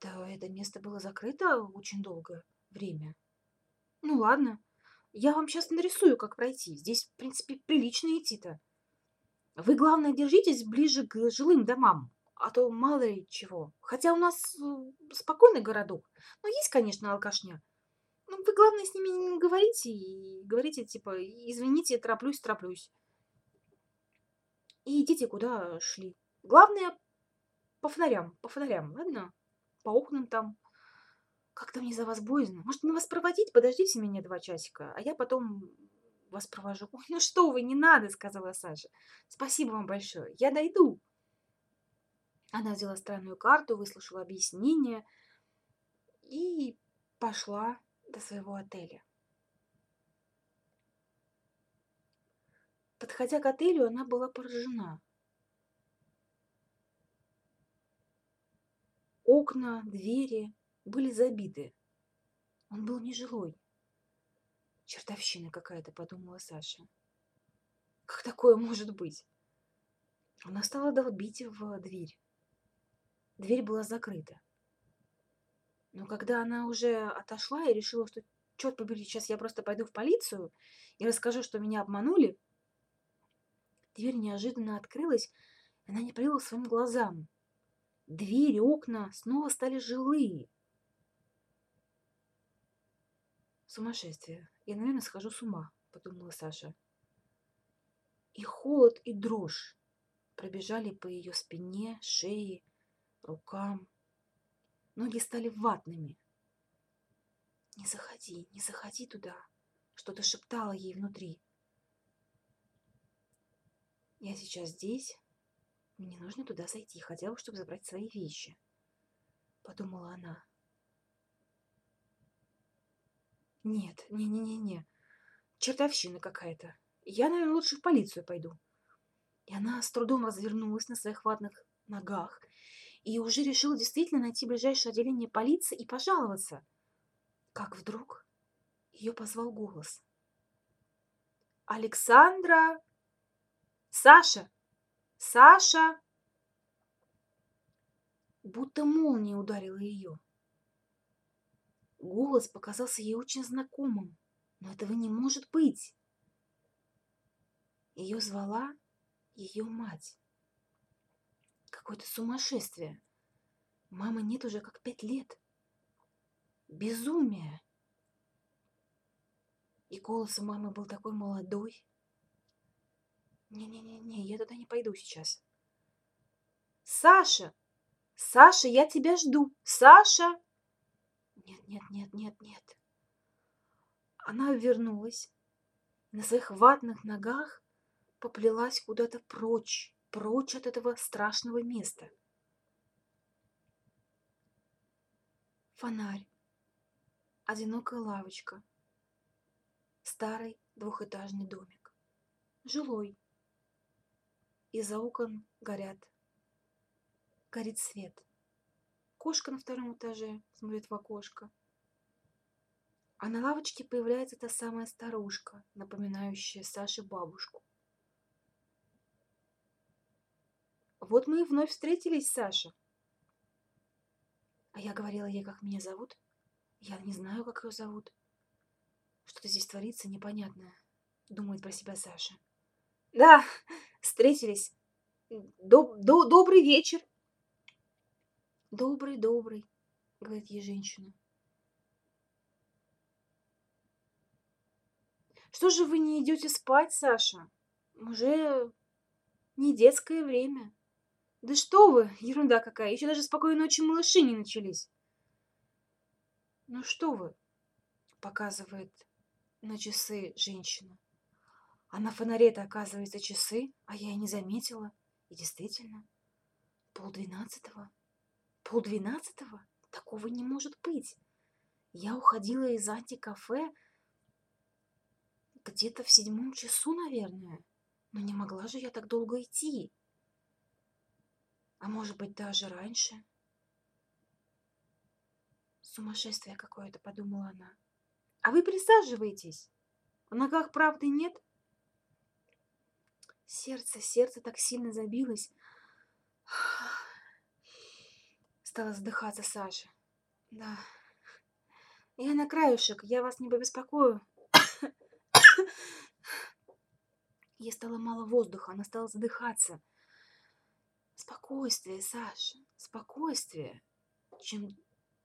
Да это место было закрыто очень долгое время. Ну ладно, я вам сейчас нарисую, как пройти. Здесь, в принципе, прилично идти-то. Вы, главное, держитесь ближе к жилым домам, а то мало ли чего. Хотя у нас э, спокойный городок. Но есть, конечно, алкашня. Ну, вы, главное, с ними не говорите и говорите, типа, извините, тороплюсь, тороплюсь. И идите, куда шли. Главное, по фонарям, по фонарям, ладно? По окнам там. Как-то мне за вас боязно. Может, мне вас проводить? Подождите меня два часика, а я потом вас провожу. Ой, ну что вы, не надо, сказала Саша. Спасибо вам большое, я дойду. Она взяла странную карту, выслушала объяснение и пошла до своего отеля. Подходя к отелю, она была поражена. Окна, двери были забиты. Он был нежилой. Чертовщина какая-то, подумала Саша. Как такое может быть? Она стала долбить в дверь. Дверь была закрыта. Но когда она уже отошла и решила, что, черт побери, сейчас я просто пойду в полицию и расскажу, что меня обманули, дверь неожиданно открылась, она не поверила своим глазам. Двери, окна снова стали жилые. Сумасшествие. Я, наверное, схожу с ума, подумала Саша. И холод, и дрожь пробежали по ее спине, шее, рукам. Ноги стали ватными. «Не заходи, не заходи туда!» Что-то шептало ей внутри. «Я сейчас здесь. Мне нужно туда зайти, хотя бы, чтобы забрать свои вещи», — подумала она. «Нет, не-не-не-не. Чертовщина какая-то. Я, наверное, лучше в полицию пойду». И она с трудом развернулась на своих ватных ногах и уже решила действительно найти ближайшее отделение полиции и пожаловаться. Как вдруг ее позвал голос. «Александра! Саша! Саша!» Будто молния ударила ее. Голос показался ей очень знакомым, но этого не может быть. Ее звала ее мать. Какое-то сумасшествие. Мамы нет уже как пять лет. Безумие. И голос у мамы был такой молодой. Не-не-не, я туда не пойду сейчас. Саша! Саша, я тебя жду! Саша! Нет, нет, нет, нет, нет. Она вернулась. На своих ватных ногах поплелась куда-то прочь, прочь от этого страшного места. Фонарь, одинокая лавочка, старый двухэтажный домик, жилой. Из-за окон горят, горит свет. Кошка на втором этаже смотрит в окошко. А на лавочке появляется та самая старушка, напоминающая Саше бабушку. Вот мы и вновь встретились, Саша. А я говорила ей, как меня зовут. Я не знаю, как ее зовут. Что-то здесь творится непонятное, думает про себя Саша. Да, встретились. Доб до добрый вечер. Добрый, добрый, говорит ей женщина. Что же вы не идете спать, Саша? Уже не детское время. Да что вы, ерунда какая, еще даже спокойной ночи малыши не начались. Ну что вы, показывает на часы женщина. А на фонаре-то, оказывается, часы, а я и не заметила. И действительно, полдвенадцатого. Полдвенадцатого? Такого не может быть. Я уходила из антикафе где-то в седьмом часу, наверное. Но не могла же я так долго идти. А может быть, даже раньше? Сумасшествие какое-то, подумала она. А вы присаживайтесь. В ногах правды нет? Сердце, сердце так сильно забилось. Стала задыхаться Саша. Да. Я на краюшек, я вас не побеспокою. Ей стало мало воздуха, она стала задыхаться. Спокойствие, Саша, спокойствие. Чем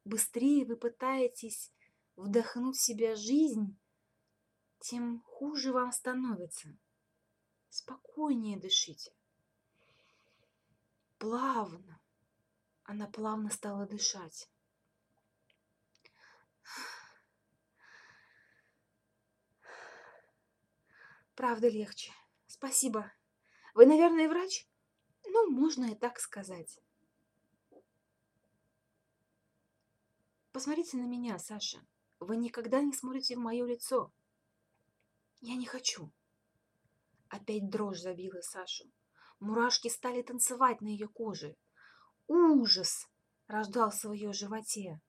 быстрее вы пытаетесь вдохнуть в себя жизнь, тем хуже вам становится. Спокойнее дышите. Плавно. Она плавно стала дышать. Правда легче. Спасибо. Вы, наверное, врач? Ну, можно и так сказать. Посмотрите на меня, Саша. Вы никогда не смотрите в мое лицо. Я не хочу. Опять дрожь забила Сашу. Мурашки стали танцевать на ее коже. Ужас рождался в ее животе.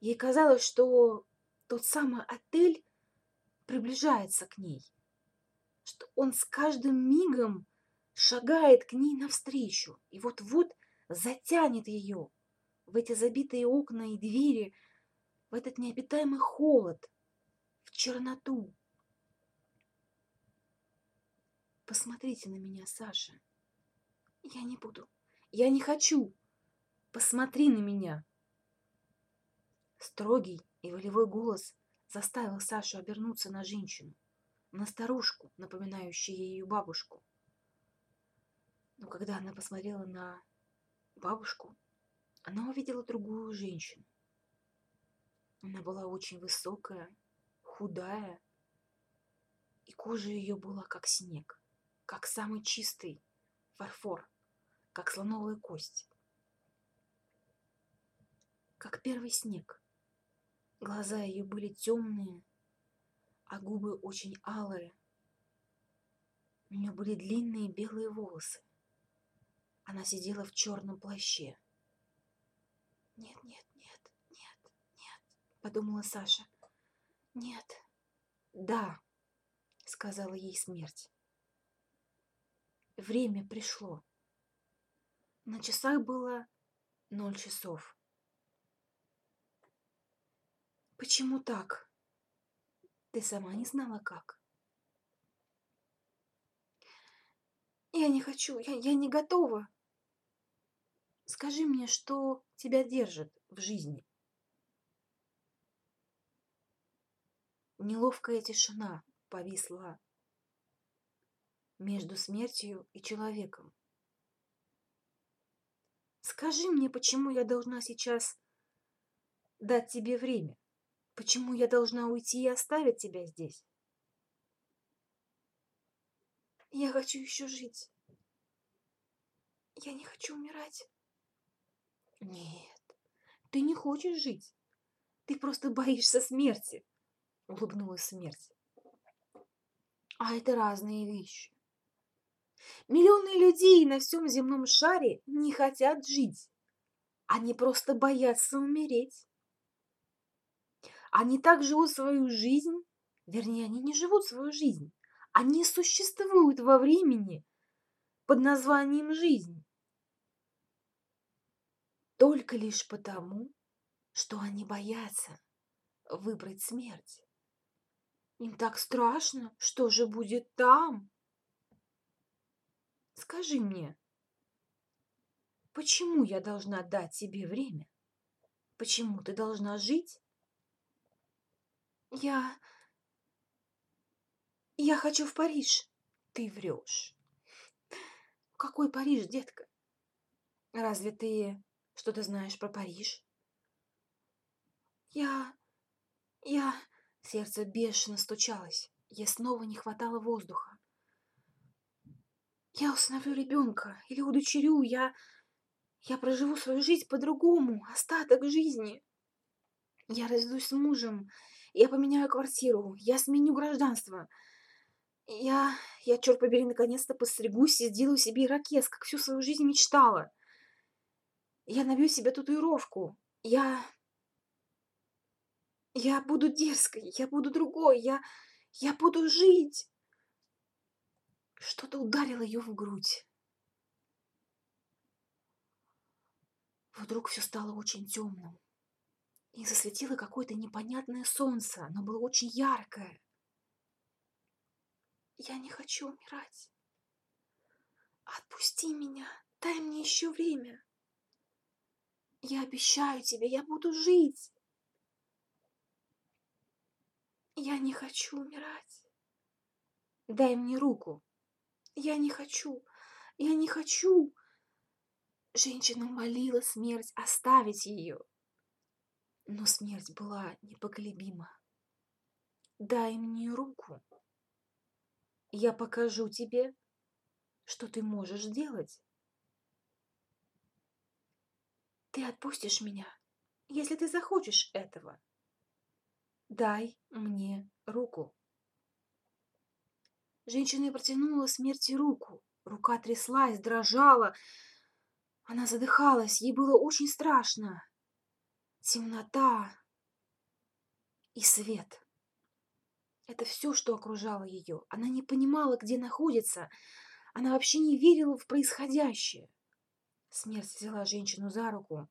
Ей казалось, что тот самый отель приближается к ней, что он с каждым мигом шагает к ней навстречу и вот-вот затянет ее в эти забитые окна и двери, в этот необитаемый холод, в черноту. Посмотрите на меня, Саша. Я не буду. Я не хочу. Посмотри на меня. Строгий и волевой голос заставил Сашу обернуться на женщину, на старушку, напоминающую ее бабушку. Но когда она посмотрела на бабушку, она увидела другую женщину. Она была очень высокая, худая, и кожа ее была как снег, как самый чистый фарфор, как слоновая кость, как первый снег. Глаза ее были темные, а губы очень алые. У нее были длинные белые волосы Она сидела в черном плаще. «Нет, нет, нет, нет, нет», — подумала Саша. «Нет, да», — сказала ей смерть. Время пришло. На часах было ноль часов. Почему так? Ты сама не знала, как. Я не хочу, я, я не готова. Скажи мне, что тебя держит в жизни? Неловкая тишина повисла между смертью и человеком. Скажи мне, почему я должна сейчас дать тебе время? Почему я должна уйти и оставить тебя здесь? Я хочу еще жить. Я не хочу умирать. Нет, ты не хочешь жить. Ты просто боишься смерти, улыбнулась смерть. А это разные вещи. Миллионы людей на всем земном шаре не хотят жить. Они просто боятся умереть. Они так живут свою жизнь, вернее, они не живут свою жизнь. Они существуют во времени под названием жизнь. Только лишь потому, что они боятся выбрать смерть. Им так страшно, что же будет там? Скажи мне, почему я должна дать тебе время? Почему ты должна жить? Я... Я хочу в Париж. Ты врешь. Какой Париж, детка? Разве ты что-то знаешь про Париж? Я... Я... Сердце бешено стучалось. Я снова не хватало воздуха. Я усыновлю ребенка или удочерю. Я... Я проживу свою жизнь по-другому, остаток жизни. Я разведусь с мужем я поменяю квартиру, я сменю гражданство. Я, я, черт побери, наконец-то постригусь и сделаю себе ирокез, как всю свою жизнь мечтала. Я набью себе татуировку. Я... Я буду дерзкой, я буду другой, я... Я буду жить. Что-то ударило ее в грудь. Вдруг все стало очень темным и засветило какое-то непонятное солнце. Оно было очень яркое. Я не хочу умирать. Отпусти меня, дай мне еще время. Я обещаю тебе, я буду жить. Я не хочу умирать. Дай мне руку. Я не хочу, я не хочу. Женщина молила смерть оставить ее. Но смерть была непоколебима. Дай мне руку. Я покажу тебе, что ты можешь делать. Ты отпустишь меня, если ты захочешь этого. Дай мне руку. Женщина протянула смерти руку. Рука тряслась, дрожала. Она задыхалась, ей было очень страшно темнота и свет. Это все, что окружало ее. Она не понимала, где находится. Она вообще не верила в происходящее. Смерть взяла женщину за руку.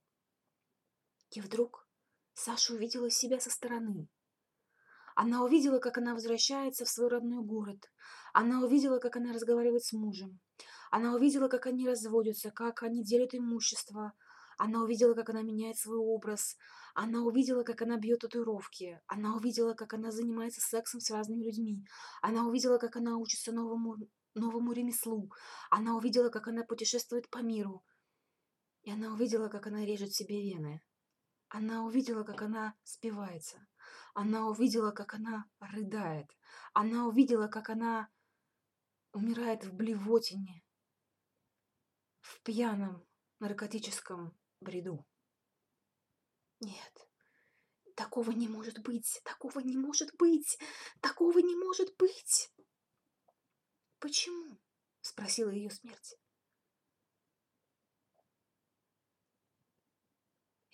И вдруг Саша увидела себя со стороны. Она увидела, как она возвращается в свой родной город. Она увидела, как она разговаривает с мужем. Она увидела, как они разводятся, как они делят имущество. Она увидела, как она меняет свой образ. Она увидела, как она бьет татуировки. Она увидела, как она занимается сексом с разными людьми. Она увидела, как она учится новому, новому ремеслу. Она увидела, как она путешествует по миру. И она увидела, как она режет себе вены. Она увидела, как она спивается. Она увидела, как она рыдает. Она увидела, как она умирает в блевотине, в пьяном наркотическом бреду. Нет, такого не может быть, такого не может быть, такого не может быть. Почему? Спросила ее смерть.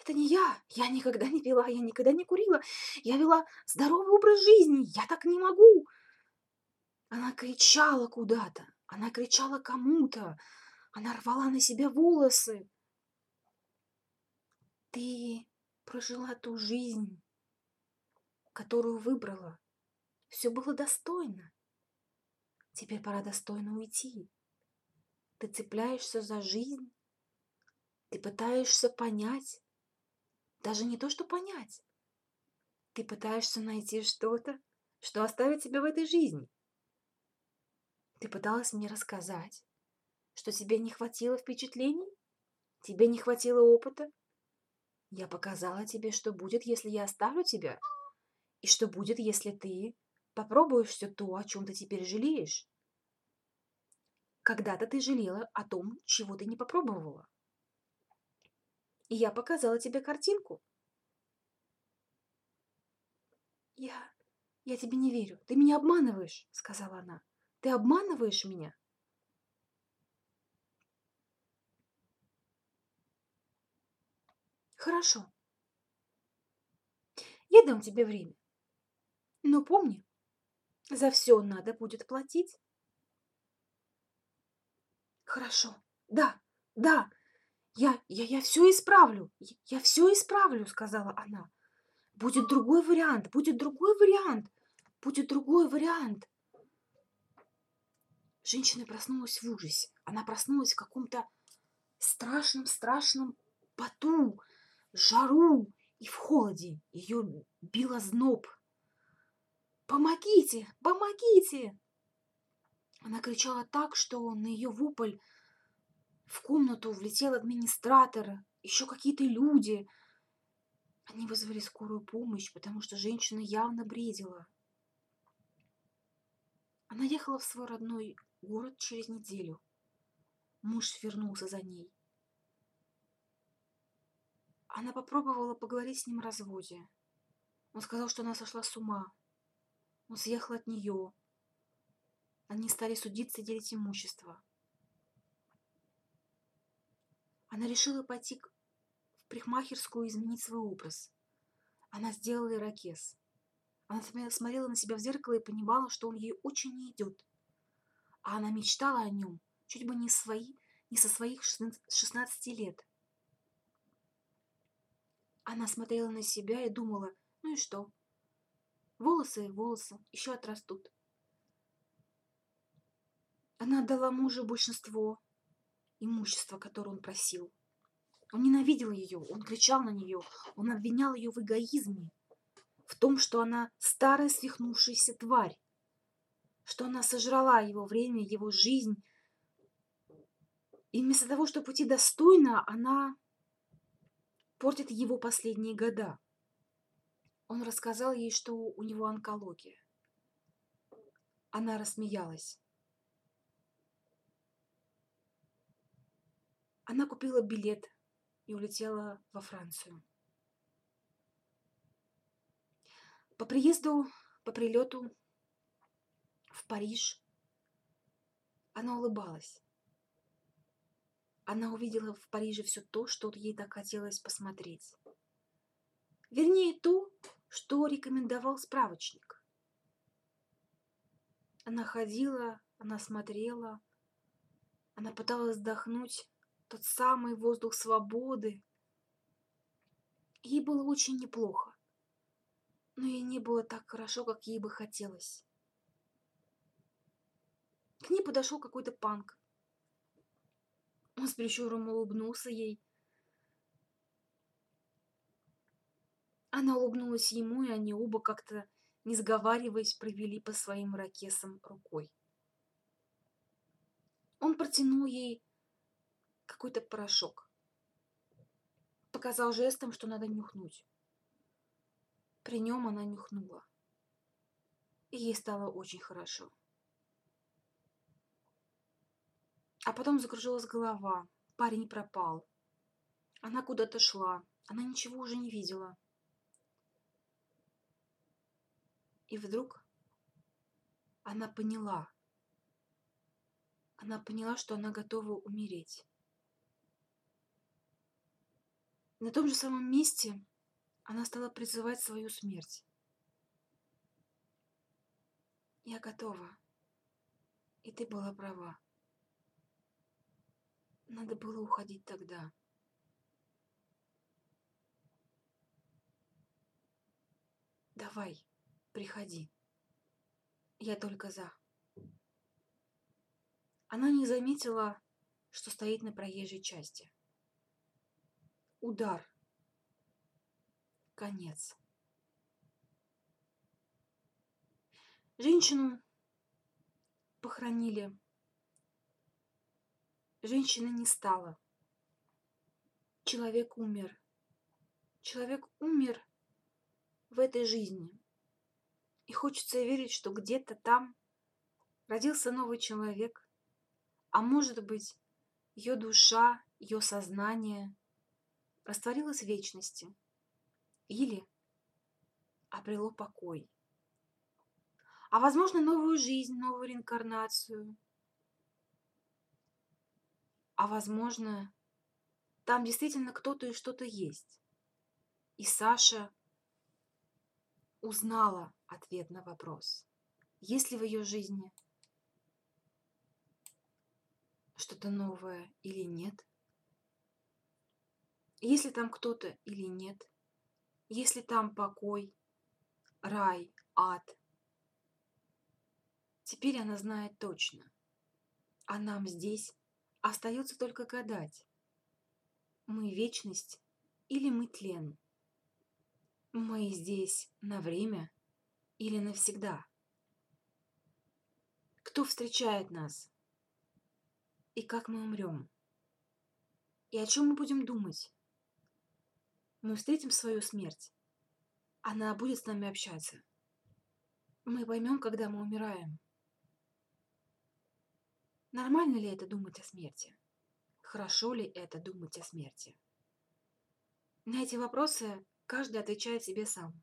Это не я. Я никогда не пила, я никогда не курила. Я вела здоровый образ жизни. Я так не могу. Она кричала куда-то. Она кричала кому-то. Она рвала на себе волосы. Ты прожила ту жизнь, которую выбрала. Все было достойно. Теперь пора достойно уйти. Ты цепляешься за жизнь. Ты пытаешься понять. Даже не то, что понять. Ты пытаешься найти что-то, что оставит тебя в этой жизни. Ты пыталась мне рассказать, что тебе не хватило впечатлений? Тебе не хватило опыта? Я показала тебе, что будет, если я оставлю тебя, и что будет, если ты попробуешь все то, о чем ты теперь жалеешь. Когда-то ты жалела о том, чего ты не попробовала. Я показала тебе картинку. Я... я тебе не верю. Ты меня обманываешь, сказала она. Ты обманываешь меня. Хорошо. Я дам тебе время. Но помни, за все надо будет платить. Хорошо. Да, да. Я, я, я все исправлю. Я, я все исправлю, сказала она. Будет другой вариант, будет другой вариант, будет другой вариант. Женщина проснулась в ужасе. Она проснулась в каком-то страшном-страшном поту, жару и в холоде. Ее било зноб. «Помогите! Помогите!» Она кричала так, что на ее вопль в комнату влетел администратор, еще какие-то люди. Они вызвали скорую помощь, потому что женщина явно бредила. Она ехала в свой родной город через неделю. Муж вернулся за ней. Она попробовала поговорить с ним о разводе. Он сказал, что она сошла с ума. Он съехал от нее. Они стали судиться и делить имущество. Она решила пойти в парикмахерскую и изменить свой образ. Она сделала ирокез. Она смотрела на себя в зеркало и понимала, что он ей очень не идет а она мечтала о нем чуть бы не, свои, не со своих 16 лет. Она смотрела на себя и думала, ну и что? Волосы и волосы еще отрастут. Она отдала мужу большинство имущества, которое он просил. Он ненавидел ее, он кричал на нее, он обвинял ее в эгоизме, в том, что она старая свихнувшаяся тварь что она сожрала его время, его жизнь. И вместо того, чтобы пойти достойно, она портит его последние года. Он рассказал ей, что у него онкология. Она рассмеялась. Она купила билет и улетела во Францию. По приезду, по прилету в Париж. Она улыбалась. Она увидела в Париже все то, что ей так хотелось посмотреть. Вернее, то, что рекомендовал справочник. Она ходила, она смотрела, она пыталась вдохнуть тот самый воздух свободы. Ей было очень неплохо, но ей не было так хорошо, как ей бы хотелось. К ней подошел какой-то панк. Он с прищуром улыбнулся ей. Она улыбнулась ему, и они оба как-то, не сговариваясь, провели по своим ракесам рукой. Он протянул ей какой-то порошок. Показал жестом, что надо нюхнуть. При нем она нюхнула. И ей стало очень хорошо. А потом закружилась голова. Парень пропал. Она куда-то шла. Она ничего уже не видела. И вдруг она поняла. Она поняла, что она готова умереть. На том же самом месте она стала призывать свою смерть. Я готова. И ты была права. Надо было уходить тогда. Давай, приходи. Я только за. Она не заметила, что стоит на проезжей части. Удар. Конец. Женщину похоронили. Женщины не стало. Человек умер. Человек умер в этой жизни. И хочется верить, что где-то там родился новый человек, а может быть, ее душа, ее сознание растворилось в вечности или обрело покой. А возможно, новую жизнь, новую реинкарнацию. А возможно, там действительно кто-то и что-то есть. И Саша узнала ответ на вопрос, есть ли в ее жизни что-то новое или нет, есть ли там кто-то или нет, есть ли там покой, рай, ад. Теперь она знает точно, а нам здесь остается только гадать, мы вечность или мы тлен. Мы здесь на время или навсегда? Кто встречает нас? И как мы умрем? И о чем мы будем думать? Мы встретим свою смерть. Она будет с нами общаться. Мы поймем, когда мы умираем. Нормально ли это думать о смерти? Хорошо ли это думать о смерти? На эти вопросы каждый отвечает себе сам.